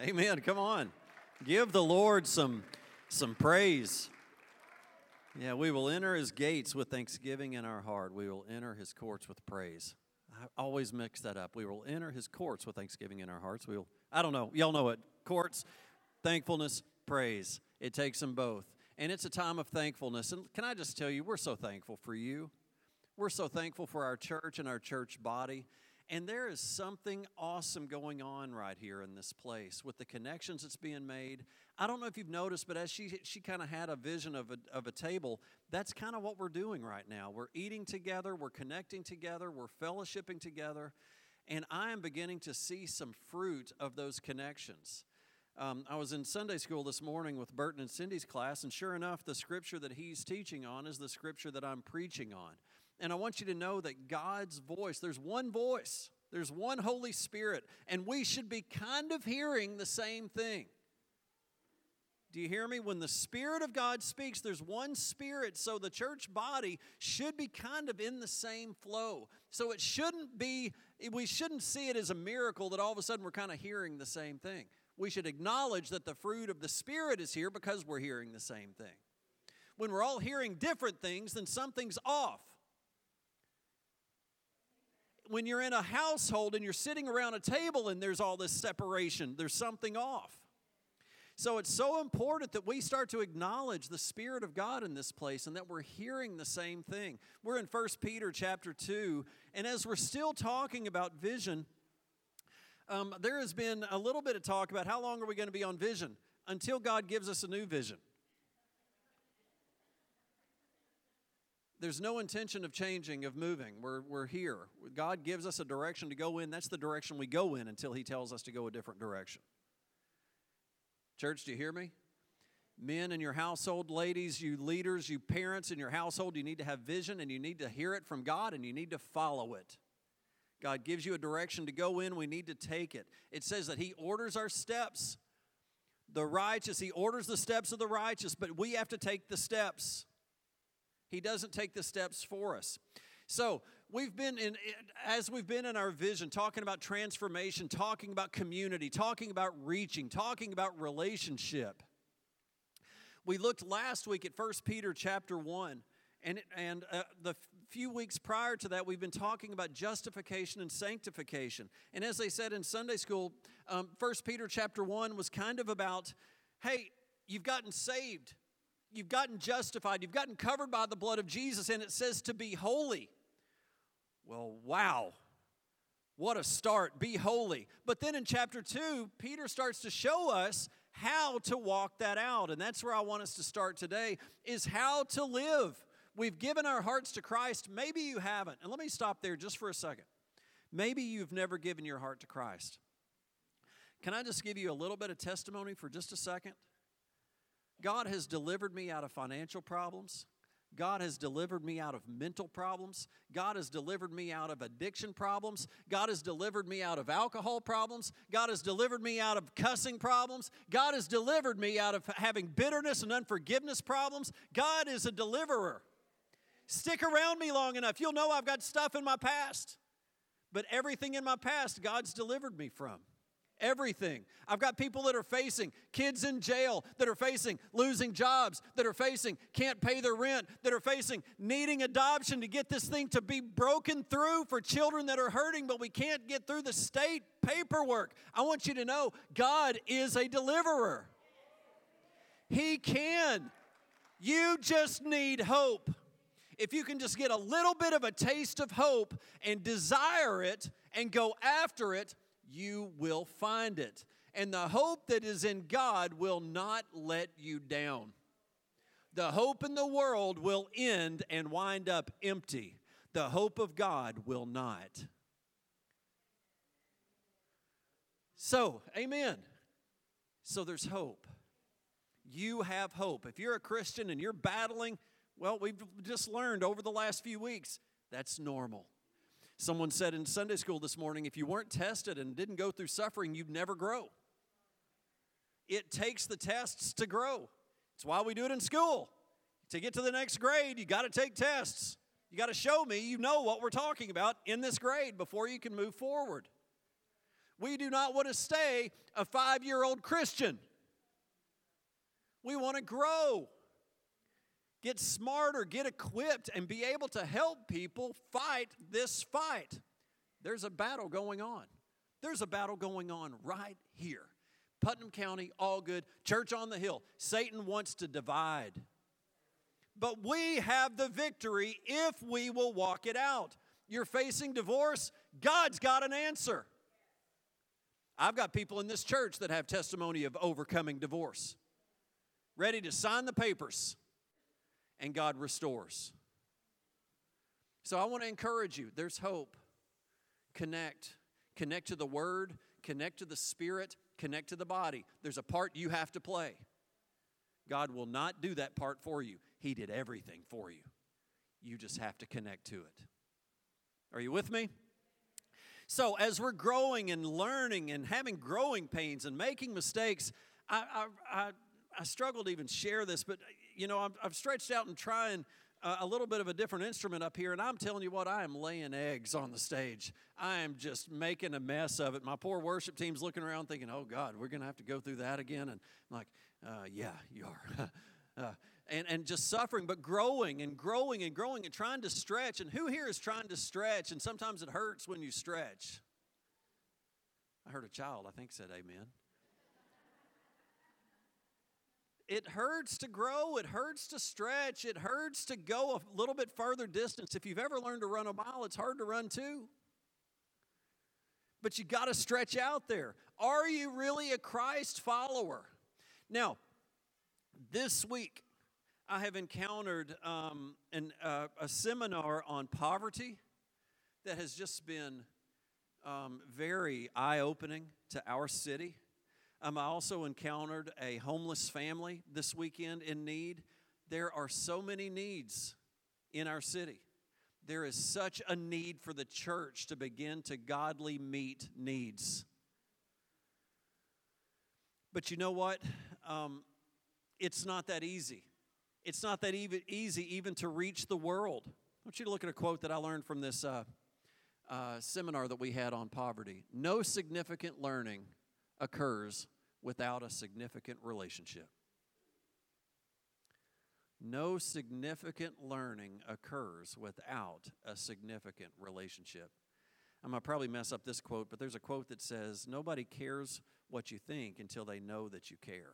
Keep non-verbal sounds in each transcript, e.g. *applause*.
Amen. Come on. Give the Lord some some praise. Yeah, we will enter his gates with thanksgiving in our heart. We will enter his courts with praise. I always mix that up. We will enter his courts with thanksgiving in our hearts. We will I don't know. Y'all know it. Courts, thankfulness, praise. It takes them both. And it's a time of thankfulness. And can I just tell you, we're so thankful for you. We're so thankful for our church and our church body. And there is something awesome going on right here in this place with the connections that's being made. I don't know if you've noticed, but as she, she kind of had a vision of a, of a table, that's kind of what we're doing right now. We're eating together, we're connecting together, we're fellowshipping together, and I am beginning to see some fruit of those connections. Um, I was in Sunday school this morning with Burton and Cindy's class, and sure enough, the scripture that he's teaching on is the scripture that I'm preaching on. And I want you to know that God's voice, there's one voice, there's one Holy Spirit, and we should be kind of hearing the same thing. Do you hear me? When the Spirit of God speaks, there's one Spirit, so the church body should be kind of in the same flow. So it shouldn't be, we shouldn't see it as a miracle that all of a sudden we're kind of hearing the same thing. We should acknowledge that the fruit of the Spirit is here because we're hearing the same thing. When we're all hearing different things, then something's off when you're in a household and you're sitting around a table and there's all this separation, there's something off. So it's so important that we start to acknowledge the Spirit of God in this place and that we're hearing the same thing. We're in 1 Peter chapter 2, and as we're still talking about vision, um, there has been a little bit of talk about how long are we going to be on vision until God gives us a new vision. There's no intention of changing, of moving. We're, we're here. God gives us a direction to go in. That's the direction we go in until He tells us to go a different direction. Church, do you hear me? Men in your household, ladies, you leaders, you parents in your household, you need to have vision and you need to hear it from God and you need to follow it. God gives you a direction to go in, we need to take it. It says that He orders our steps. The righteous, He orders the steps of the righteous, but we have to take the steps. He doesn't take the steps for us. So, we've been in, as we've been in our vision, talking about transformation, talking about community, talking about reaching, talking about relationship. We looked last week at 1 Peter chapter 1. And, and uh, the few weeks prior to that, we've been talking about justification and sanctification. And as they said in Sunday school, um, 1 Peter chapter 1 was kind of about hey, you've gotten saved you've gotten justified, you've gotten covered by the blood of Jesus, and it says to be holy. Well, wow. What a start. Be holy. But then in chapter 2, Peter starts to show us how to walk that out. And that's where I want us to start today is how to live. We've given our hearts to Christ. Maybe you haven't. And let me stop there just for a second. Maybe you've never given your heart to Christ. Can I just give you a little bit of testimony for just a second? God has delivered me out of financial problems. God has delivered me out of mental problems. God has delivered me out of addiction problems. God has delivered me out of alcohol problems. God has delivered me out of cussing problems. God has delivered me out of having bitterness and unforgiveness problems. God is a deliverer. Stick around me long enough. You'll know I've got stuff in my past. But everything in my past, God's delivered me from everything. I've got people that are facing kids in jail, that are facing losing jobs, that are facing can't pay their rent, that are facing needing adoption to get this thing to be broken through for children that are hurting, but we can't get through the state paperwork. I want you to know God is a deliverer. He can. You just need hope. If you can just get a little bit of a taste of hope and desire it and go after it, you will find it. And the hope that is in God will not let you down. The hope in the world will end and wind up empty. The hope of God will not. So, amen. So there's hope. You have hope. If you're a Christian and you're battling, well, we've just learned over the last few weeks, that's normal. Someone said in Sunday school this morning if you weren't tested and didn't go through suffering, you'd never grow. It takes the tests to grow. It's why we do it in school. To get to the next grade, you got to take tests. You got to show me you know what we're talking about in this grade before you can move forward. We do not want to stay a five year old Christian. We want to grow, get smarter, get equipped, and be able to help people fight this fight. There's a battle going on. There's a battle going on right here. Putnam County, all good. Church on the Hill. Satan wants to divide. But we have the victory if we will walk it out. You're facing divorce, God's got an answer. I've got people in this church that have testimony of overcoming divorce, ready to sign the papers, and God restores. So I want to encourage you there's hope. Connect. Connect to the Word, connect to the Spirit, connect to the body. There's a part you have to play. God will not do that part for you, He did everything for you. You just have to connect to it. Are you with me? So, as we're growing and learning and having growing pains and making mistakes, I, I, I, I struggle to even share this, but you know, I've, I've stretched out and trying uh, a little bit of a different instrument up here, and I'm telling you what, I am laying eggs on the stage. I am just making a mess of it. My poor worship team's looking around thinking, oh God, we're going to have to go through that again. And I'm like, uh, yeah, you are. *laughs* uh, and, and just suffering, but growing and growing and growing and trying to stretch. And who here is trying to stretch? And sometimes it hurts when you stretch. I heard a child, I think, said amen. It hurts to grow, it hurts to stretch, it hurts to go a little bit further distance. If you've ever learned to run a mile, it's hard to run too. But you got to stretch out there. Are you really a Christ follower? Now, this week, I have encountered um, an, uh, a seminar on poverty that has just been um, very eye opening to our city. Um, I also encountered a homeless family this weekend in need. There are so many needs in our city. There is such a need for the church to begin to godly meet needs. But you know what? Um, it's not that easy. It's not that even easy even to reach the world. I want you to look at a quote that I learned from this uh, uh, seminar that we had on poverty. No significant learning occurs without a significant relationship. No significant learning occurs without a significant relationship. I'm going to probably mess up this quote, but there's a quote that says, Nobody cares what you think until they know that you care.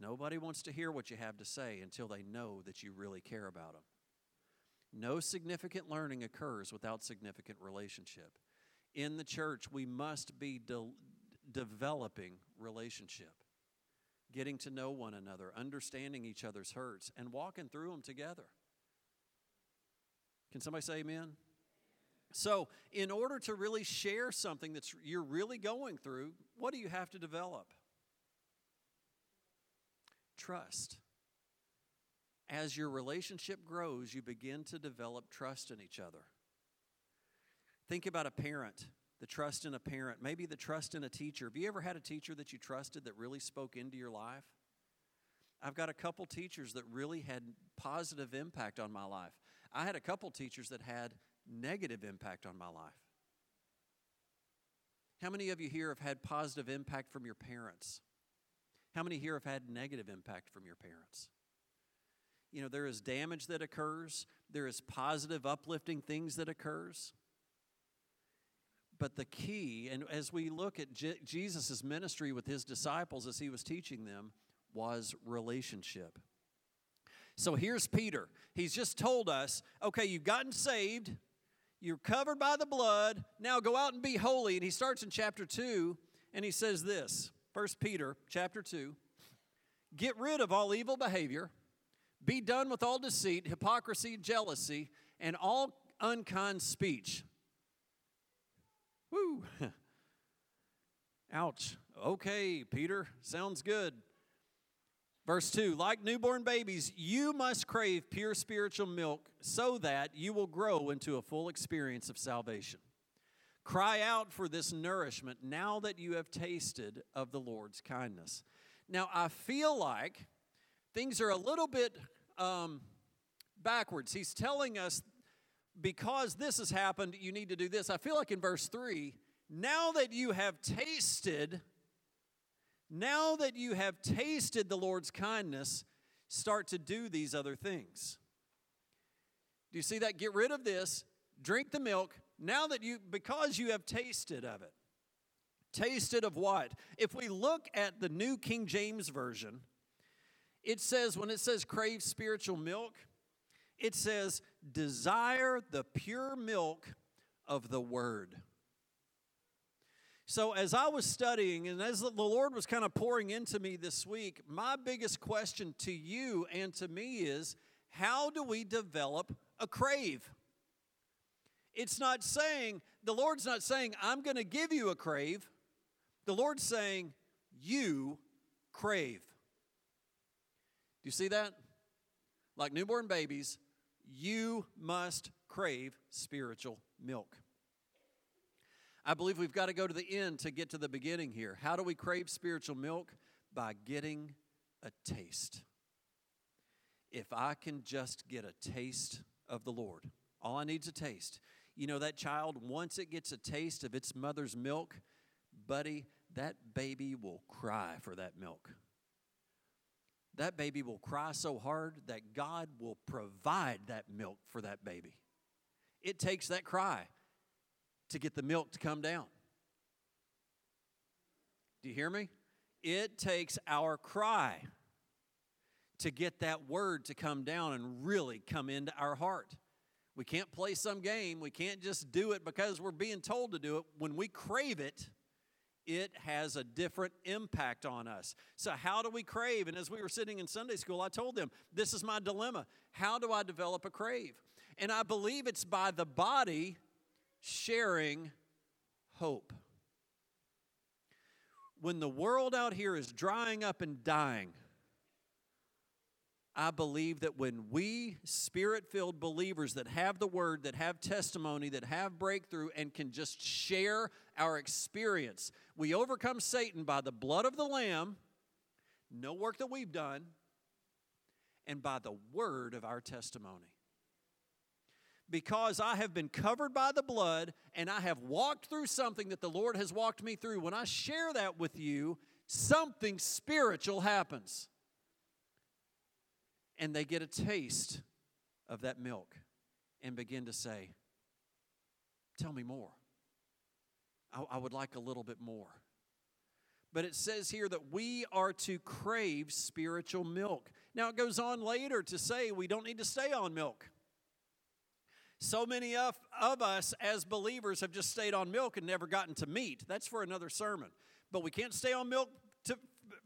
Nobody wants to hear what you have to say until they know that you really care about them. No significant learning occurs without significant relationship. In the church, we must be developing relationship, getting to know one another, understanding each other's hurts, and walking through them together. Can somebody say amen? So, in order to really share something that you're really going through, what do you have to develop? Trust. As your relationship grows, you begin to develop trust in each other. Think about a parent, the trust in a parent, maybe the trust in a teacher. Have you ever had a teacher that you trusted that really spoke into your life? I've got a couple teachers that really had positive impact on my life. I had a couple teachers that had negative impact on my life. How many of you here have had positive impact from your parents? How many here have had negative impact from your parents? You know, there is damage that occurs, there is positive, uplifting things that occurs. But the key, and as we look at Je- Jesus' ministry with his disciples as he was teaching them, was relationship. So here's Peter. He's just told us okay, you've gotten saved, you're covered by the blood, now go out and be holy. And he starts in chapter 2, and he says this 1 Peter chapter 2 Get rid of all evil behavior, be done with all deceit, hypocrisy, jealousy, and all unkind speech. Woo! Ouch. Okay, Peter, sounds good. Verse 2 Like newborn babies, you must crave pure spiritual milk so that you will grow into a full experience of salvation. Cry out for this nourishment now that you have tasted of the Lord's kindness. Now, I feel like things are a little bit um, backwards. He's telling us because this has happened, you need to do this. I feel like in verse 3, now that you have tasted, now that you have tasted the Lord's kindness, start to do these other things. Do you see that? Get rid of this, drink the milk, now that you, because you have tasted of it. Tasted of what? If we look at the New King James Version, it says, when it says crave spiritual milk, it says, desire the pure milk of the word. So, as I was studying and as the Lord was kind of pouring into me this week, my biggest question to you and to me is how do we develop a crave? It's not saying, the Lord's not saying, I'm going to give you a crave. The Lord's saying, you crave. Do you see that? Like newborn babies, you must crave spiritual milk. I believe we've got to go to the end to get to the beginning here. How do we crave spiritual milk? By getting a taste. If I can just get a taste of the Lord, all I need is a taste. You know, that child, once it gets a taste of its mother's milk, buddy, that baby will cry for that milk. That baby will cry so hard that God will provide that milk for that baby. It takes that cry to get the milk to come down. Do you hear me? It takes our cry to get that word to come down and really come into our heart. We can't play some game. We can't just do it because we're being told to do it. When we crave it, it has a different impact on us. So, how do we crave? And as we were sitting in Sunday school, I told them, This is my dilemma. How do I develop a crave? And I believe it's by the body sharing hope. When the world out here is drying up and dying, I believe that when we, spirit filled believers that have the word, that have testimony, that have breakthrough, and can just share our experience, we overcome Satan by the blood of the Lamb, no work that we've done, and by the word of our testimony. Because I have been covered by the blood and I have walked through something that the Lord has walked me through, when I share that with you, something spiritual happens and they get a taste of that milk and begin to say, Tell me more. I, I, would like a little bit more. But it says here that we are to crave spiritual milk. Now, it goes on later to say we don't need to stay on milk. So many of, of us as believers have just stayed on milk and never gotten to meat. That's for another sermon. But we can't stay on milk to,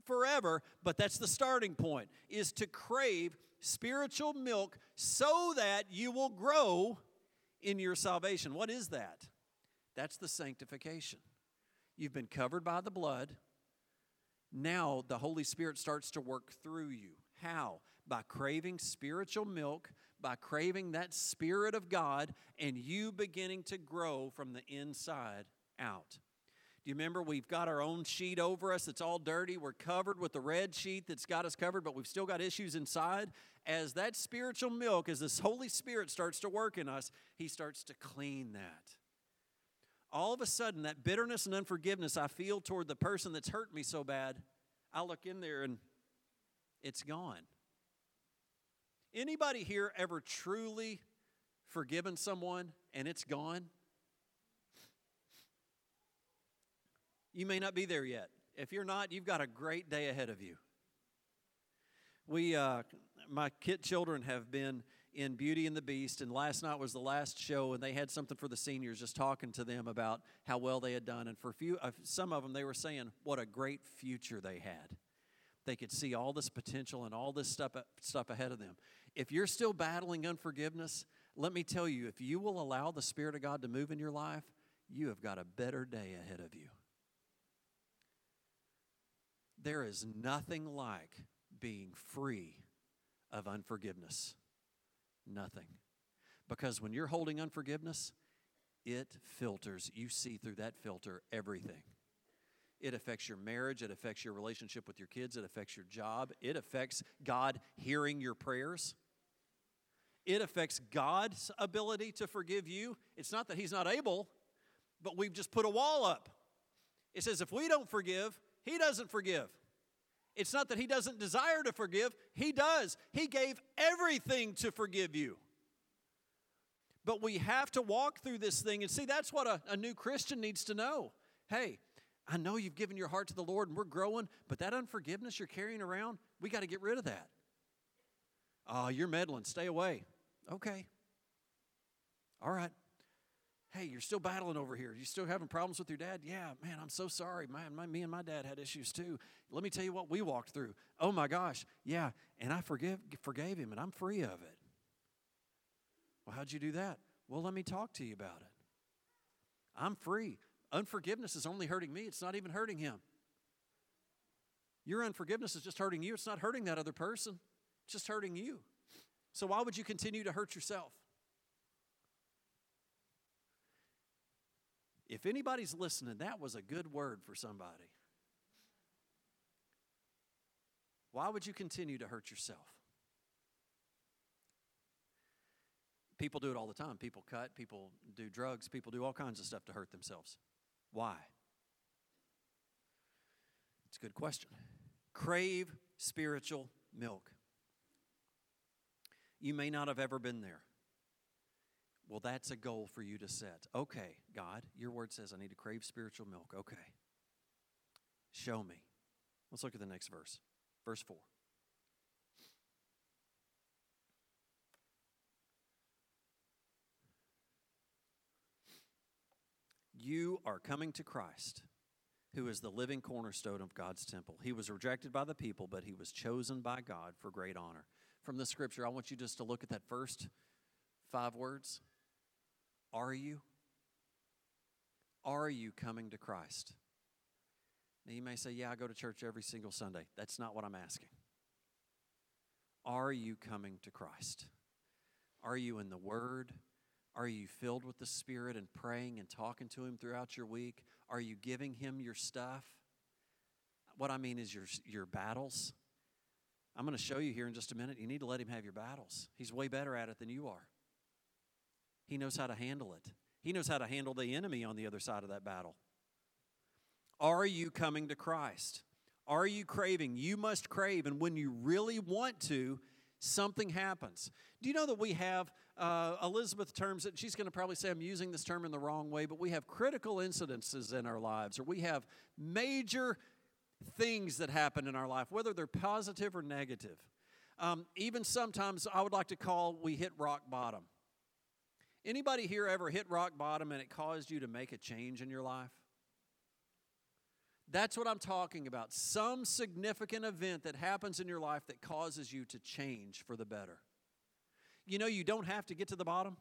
forever, but that's the starting point, is to crave spiritual milk so that you will grow in your salvation. What is that? That's the sanctification. You've been covered by the blood. Now the Holy Spirit starts to work through you. How? By craving spiritual milk, by craving that Spirit of God, and you beginning to grow from the inside out. Do you remember we've got our own sheet over us that's all dirty? We're covered with the red sheet that's got us covered, but we've still got issues inside. As that spiritual milk, as this Holy Spirit starts to work in us, He starts to clean that. All of a sudden, that bitterness and unforgiveness I feel toward the person that's hurt me so bad, I look in there and it's gone. Anybody here ever truly forgiven someone and it's gone? You may not be there yet. If you're not, you've got a great day ahead of you. We, uh, my kid children have been in Beauty and the Beast, and last night was the last show, and they had something for the seniors, just talking to them about how well they had done. And for a few, uh, some of them, they were saying what a great future they had. They could see all this potential and all this stuff, uh, stuff ahead of them. If you're still battling unforgiveness, let me tell you, if you will allow the Spirit of God to move in your life, you have got a better day ahead of you. There is nothing like being free of unforgiveness. Nothing. Because when you're holding unforgiveness, it filters, you see through that filter everything. It affects your marriage, it affects your relationship with your kids, it affects your job, it affects God hearing your prayers. it affects God's ability to forgive you. It's not that He's not able, but we've just put a wall up. It says if we don't forgive, He doesn't forgive. It's not that He doesn't desire to forgive, He does. He gave everything to forgive you. But we have to walk through this thing and see that's what a, a new Christian needs to know. Hey, I know you've given your heart to the Lord and we're growing, but that unforgiveness you're carrying around, we got to get rid of that. Oh, you're meddling. Stay away. Okay. All right. Hey, you're still battling over here. You still having problems with your dad? Yeah, man, I'm so sorry. Man, my, me and my dad had issues too. Let me tell you what we walked through. Oh my gosh, yeah, and I forgive, forgave him and I'm free of it. Well, how'd you do that? Well, let me talk to you about it. I'm free. Unforgiveness is only hurting me, it's not even hurting him. Your unforgiveness is just hurting you, it's not hurting that other person, it's just hurting you. So, why would you continue to hurt yourself? If anybody's listening, that was a good word for somebody. Why would you continue to hurt yourself? People do it all the time. People cut, people do drugs, people do all kinds of stuff to hurt themselves. Why? It's a good question. Crave spiritual milk. You may not have ever been there. Well, that's a goal for you to set. Okay, God, your word says I need to crave spiritual milk. Okay. Show me. Let's look at the next verse. Verse 4. You are coming to Christ, who is the living cornerstone of God's temple. He was rejected by the people, but he was chosen by God for great honor from the scripture, I want you just to look at that first five words. Are you? Are you coming to Christ? Now you may say, Yeah, I go to church every single Sunday. That's not what I'm asking. Are you coming to Christ? Are you in the Word? Are you filled with the Spirit and praying and talking to Him throughout your week? Are you giving Him your stuff? What I mean is your, your battles. I'm going to show you here in just a minute. You need to let him have your battles. He's way better at it than you are. He knows how to handle it, he knows how to handle the enemy on the other side of that battle. Are you coming to Christ? Are you craving? You must crave. And when you really want to, something happens. Do you know that we have, uh, Elizabeth terms that she's going to probably say I'm using this term in the wrong way, but we have critical incidences in our lives, or we have major things that happen in our life, whether they're positive or negative. Um, even sometimes I would like to call we hit rock bottom. Anybody here ever hit rock bottom and it caused you to make a change in your life? That's what I'm talking about. Some significant event that happens in your life that causes you to change for the better. You know, you don't have to get to the bottom.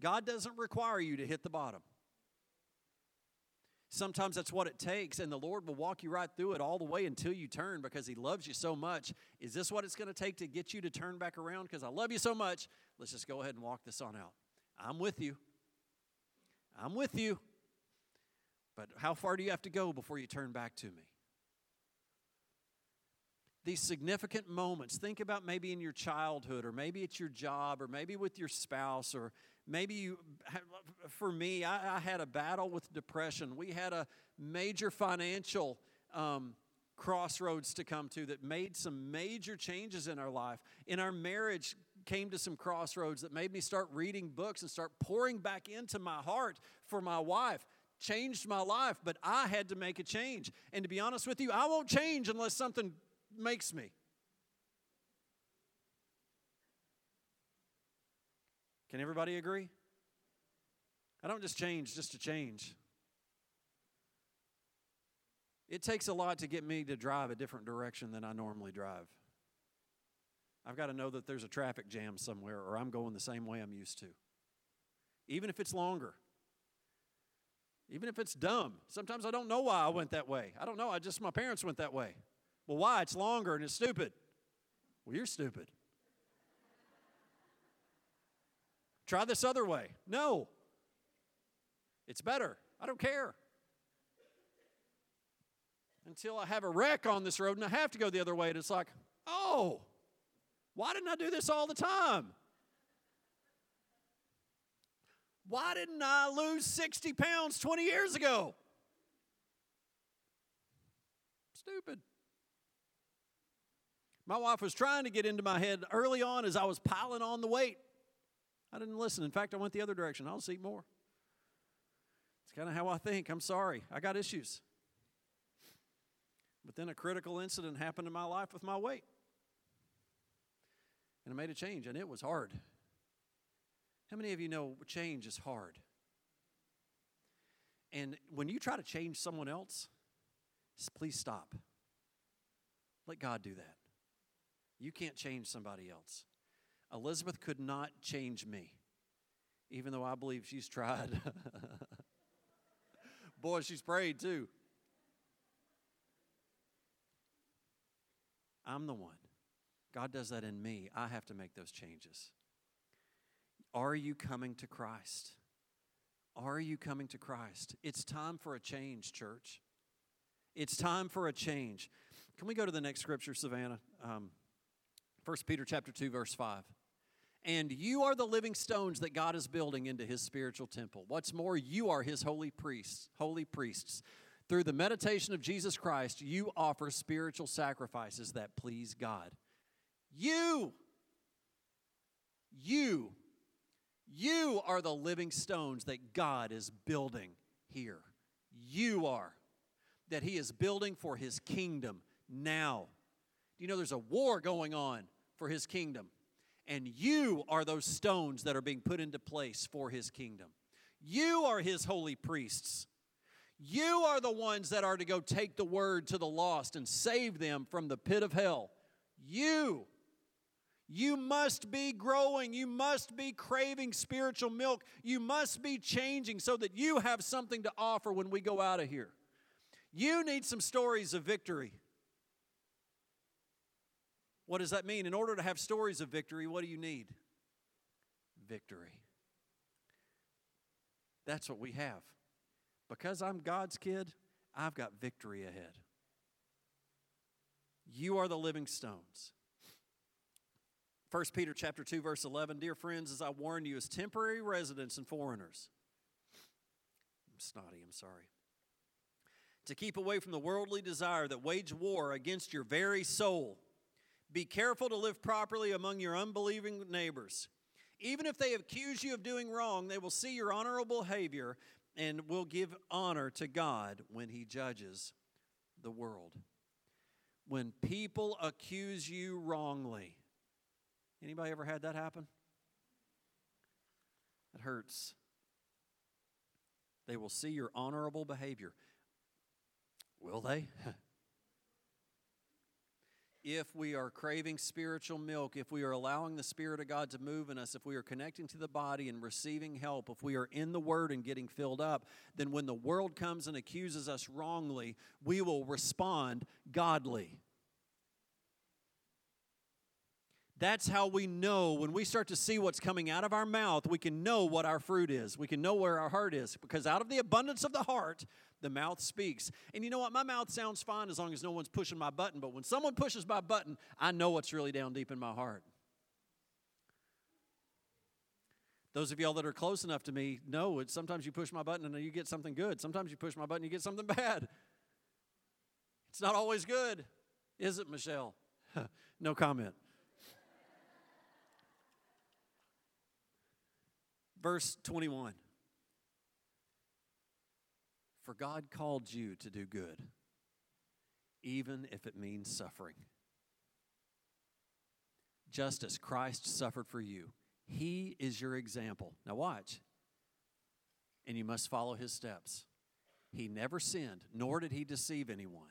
God doesn't require you to hit the bottom. Sometimes that's what it takes, and the Lord will walk you right through it all the way until you turn because He loves you so much. Is this what it's going to take to get you to turn back around? Because I love you so much. Let's just go ahead and walk this on out. I'm with you. I'm with you. But how far do you have to go before you turn back to me? These significant moments, think about maybe in your childhood, or maybe at your job, or maybe with your spouse, or Maybe you, for me, I, I had a battle with depression. We had a major financial um, crossroads to come to that made some major changes in our life. In our marriage, came to some crossroads that made me start reading books and start pouring back into my heart for my wife. Changed my life, but I had to make a change. And to be honest with you, I won't change unless something makes me. Can everybody agree? I don't just change just to change. It takes a lot to get me to drive a different direction than I normally drive. I've got to know that there's a traffic jam somewhere or I'm going the same way I'm used to. Even if it's longer. Even if it's dumb. Sometimes I don't know why I went that way. I don't know. I just, my parents went that way. Well, why? It's longer and it's stupid. Well, you're stupid. Try this other way. No. It's better. I don't care. Until I have a wreck on this road and I have to go the other way. And it's like, oh, Why didn't I do this all the time? Why didn't I lose 60 pounds 20 years ago? Stupid. My wife was trying to get into my head early on as I was piling on the weight. I didn't listen. In fact, I went the other direction. I'll see more. It's kind of how I think. I'm sorry. I got issues. But then a critical incident happened in my life with my weight. And I made a change, and it was hard. How many of you know change is hard? And when you try to change someone else, please stop. Let God do that. You can't change somebody else. Elizabeth could not change me, even though I believe she's tried. *laughs* Boy, she's prayed too. I'm the one. God does that in me. I have to make those changes. Are you coming to Christ? Are you coming to Christ? It's time for a change, church. It's time for a change. Can we go to the next scripture, Savannah? Um, 1 Peter chapter 2, verse 5. And you are the living stones that God is building into his spiritual temple. What's more, you are his holy priests, holy priests. Through the meditation of Jesus Christ, you offer spiritual sacrifices that please God. You, you you are the living stones that God is building here. You are. That He is building for His kingdom now. Do you know there's a war going on for His kingdom? And you are those stones that are being put into place for His kingdom. You are His holy priests. You are the ones that are to go take the word to the lost and save them from the pit of hell. You you must be growing. You must be craving spiritual milk. You must be changing so that you have something to offer when we go out of here. You need some stories of victory. What does that mean? In order to have stories of victory, what do you need? Victory. That's what we have. Because I'm God's kid, I've got victory ahead. You are the living stones. 1 Peter chapter 2 verse 11 Dear friends as I warn you as temporary residents and foreigners I'm snotty I'm sorry to keep away from the worldly desire that wage war against your very soul be careful to live properly among your unbelieving neighbors even if they accuse you of doing wrong they will see your honorable behavior and will give honor to God when he judges the world when people accuse you wrongly Anybody ever had that happen? It hurts. They will see your honorable behavior. Will they? *laughs* if we are craving spiritual milk, if we are allowing the Spirit of God to move in us, if we are connecting to the body and receiving help, if we are in the Word and getting filled up, then when the world comes and accuses us wrongly, we will respond godly. That's how we know when we start to see what's coming out of our mouth, we can know what our fruit is. We can know where our heart is because out of the abundance of the heart, the mouth speaks. And you know what? My mouth sounds fine as long as no one's pushing my button, but when someone pushes my button, I know what's really down deep in my heart. Those of y'all that are close enough to me know it. Sometimes you push my button and you get something good. Sometimes you push my button and you get something *laughs* bad. It's not always good, is it, Michelle? *laughs* no comment. Verse 21 For God called you to do good, even if it means suffering. Just as Christ suffered for you, He is your example. Now, watch. And you must follow His steps. He never sinned, nor did He deceive anyone.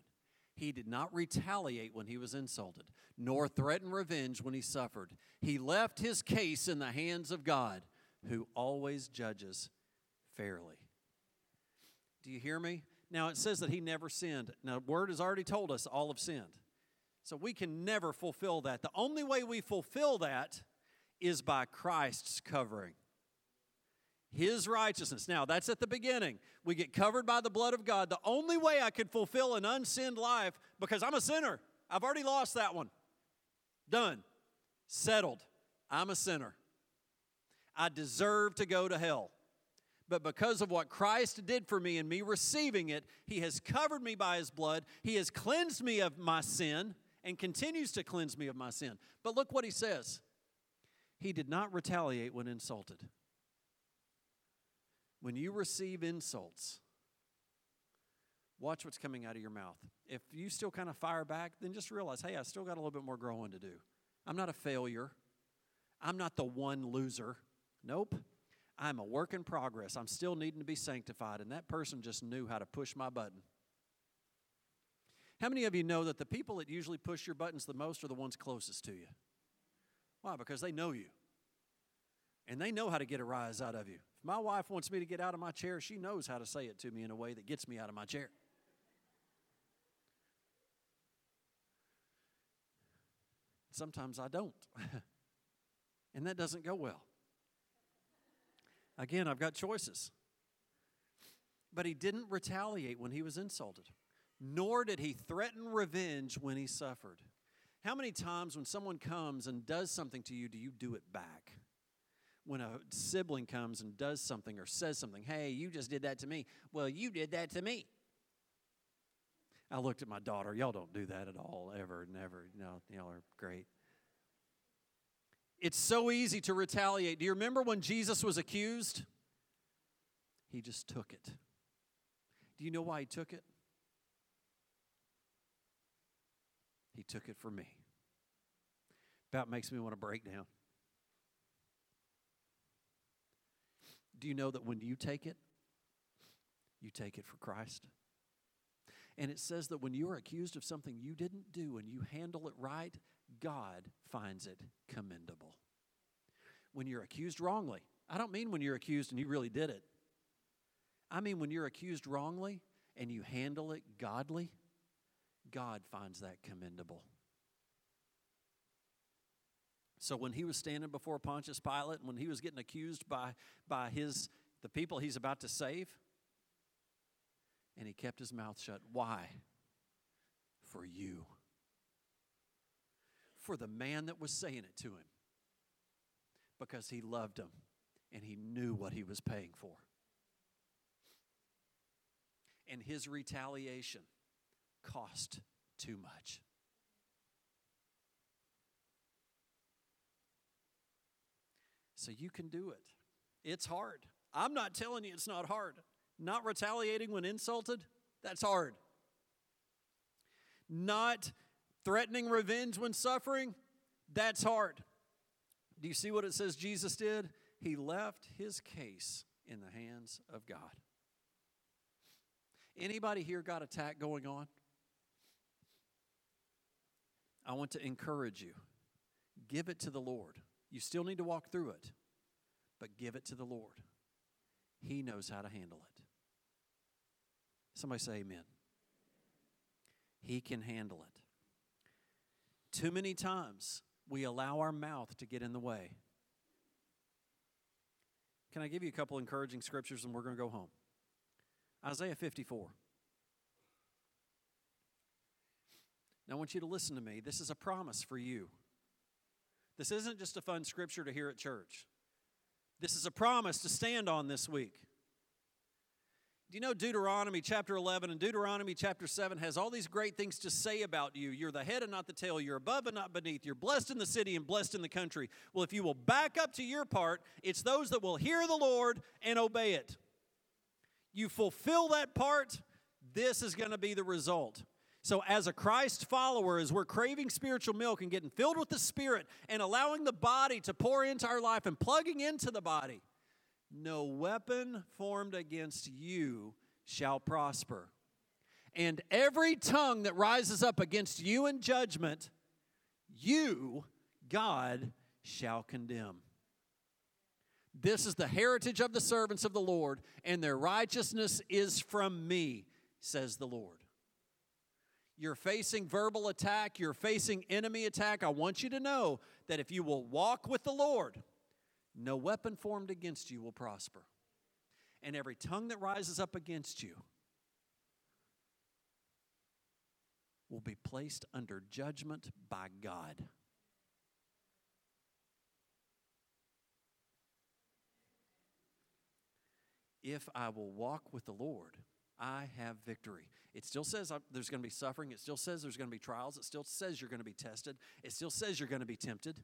He did not retaliate when he was insulted, nor threaten revenge when he suffered. He left his case in the hands of God who always judges fairly. Do you hear me? Now it says that he never sinned. Now, the word has already told us all have sinned. So we can never fulfill that. The only way we fulfill that is by Christ's covering. His righteousness. Now, that's at the beginning. We get covered by the blood of God. The only way I could fulfill an unsinned life, because I'm a sinner, I've already lost that one. Done. Settled. I'm a sinner. I deserve to go to hell. But because of what Christ did for me and me receiving it, He has covered me by His blood. He has cleansed me of my sin and continues to cleanse me of my sin. But look what He says He did not retaliate when insulted. When you receive insults, watch what's coming out of your mouth. If you still kind of fire back, then just realize hey, I still got a little bit more growing to do. I'm not a failure, I'm not the one loser. Nope. I'm a work in progress. I'm still needing to be sanctified, and that person just knew how to push my button. How many of you know that the people that usually push your buttons the most are the ones closest to you? Why? Because they know you. And they know how to get a rise out of you. If my wife wants me to get out of my chair, she knows how to say it to me in a way that gets me out of my chair. Sometimes I don't. *laughs* and that doesn't go well. Again, I've got choices. But he didn't retaliate when he was insulted, nor did he threaten revenge when he suffered. How many times when someone comes and does something to you, do you do it back? When a sibling comes and does something or says something, hey, you just did that to me. Well, you did that to me. I looked at my daughter. Y'all don't do that at all, ever, never. No, y'all are great. It's so easy to retaliate. Do you remember when Jesus was accused? He just took it. Do you know why he took it? He took it for me. About makes me want to break down. Do you know that when you take it, you take it for Christ? And it says that when you are accused of something you didn't do and you handle it right, God finds it commendable. When you're accused wrongly, I don't mean when you're accused and you really did it. I mean when you're accused wrongly and you handle it godly, God finds that commendable. So when he was standing before Pontius Pilate, when he was getting accused by, by his the people he's about to save, and he kept his mouth shut. Why? For you for the man that was saying it to him because he loved him and he knew what he was paying for. And his retaliation cost too much. So you can do it. It's hard. I'm not telling you it's not hard. Not retaliating when insulted, that's hard. Not Threatening revenge when suffering, that's hard. Do you see what it says Jesus did? He left his case in the hands of God. Anybody here got attack going on? I want to encourage you. Give it to the Lord. You still need to walk through it, but give it to the Lord. He knows how to handle it. Somebody say amen. He can handle it. Too many times we allow our mouth to get in the way. Can I give you a couple encouraging scriptures and we're going to go home? Isaiah 54. Now, I want you to listen to me. This is a promise for you. This isn't just a fun scripture to hear at church. This is a promise to stand on this week. Do you know Deuteronomy chapter 11 and Deuteronomy chapter 7 has all these great things to say about you? You're the head and not the tail. You're above and not beneath. You're blessed in the city and blessed in the country. Well, if you will back up to your part, it's those that will hear the Lord and obey it. You fulfill that part, this is going to be the result. So, as a Christ follower, as we're craving spiritual milk and getting filled with the Spirit and allowing the body to pour into our life and plugging into the body, no weapon formed against you shall prosper. And every tongue that rises up against you in judgment, you, God, shall condemn. This is the heritage of the servants of the Lord, and their righteousness is from me, says the Lord. You're facing verbal attack, you're facing enemy attack. I want you to know that if you will walk with the Lord, no weapon formed against you will prosper. And every tongue that rises up against you will be placed under judgment by God. If I will walk with the Lord, I have victory. It still says uh, there's going to be suffering. It still says there's going to be trials. It still says you're going to be tested. It still says you're going to be tempted.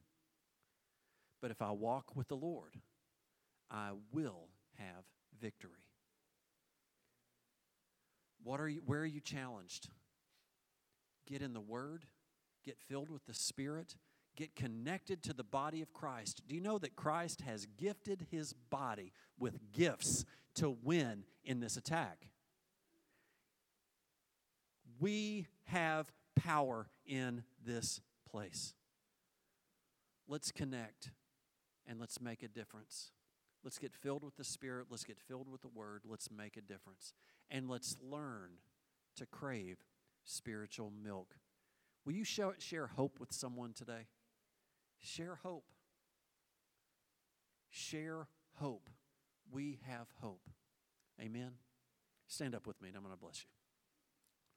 But if I walk with the Lord, I will have victory. What are you, where are you challenged? Get in the Word, get filled with the Spirit, get connected to the body of Christ. Do you know that Christ has gifted his body with gifts to win in this attack? We have power in this place. Let's connect and let's make a difference. Let's get filled with the Spirit. Let's get filled with the Word. Let's make a difference. And let's learn to crave spiritual milk. Will you show, share hope with someone today? Share hope. Share hope. We have hope. Amen. Stand up with me and I'm going to bless you.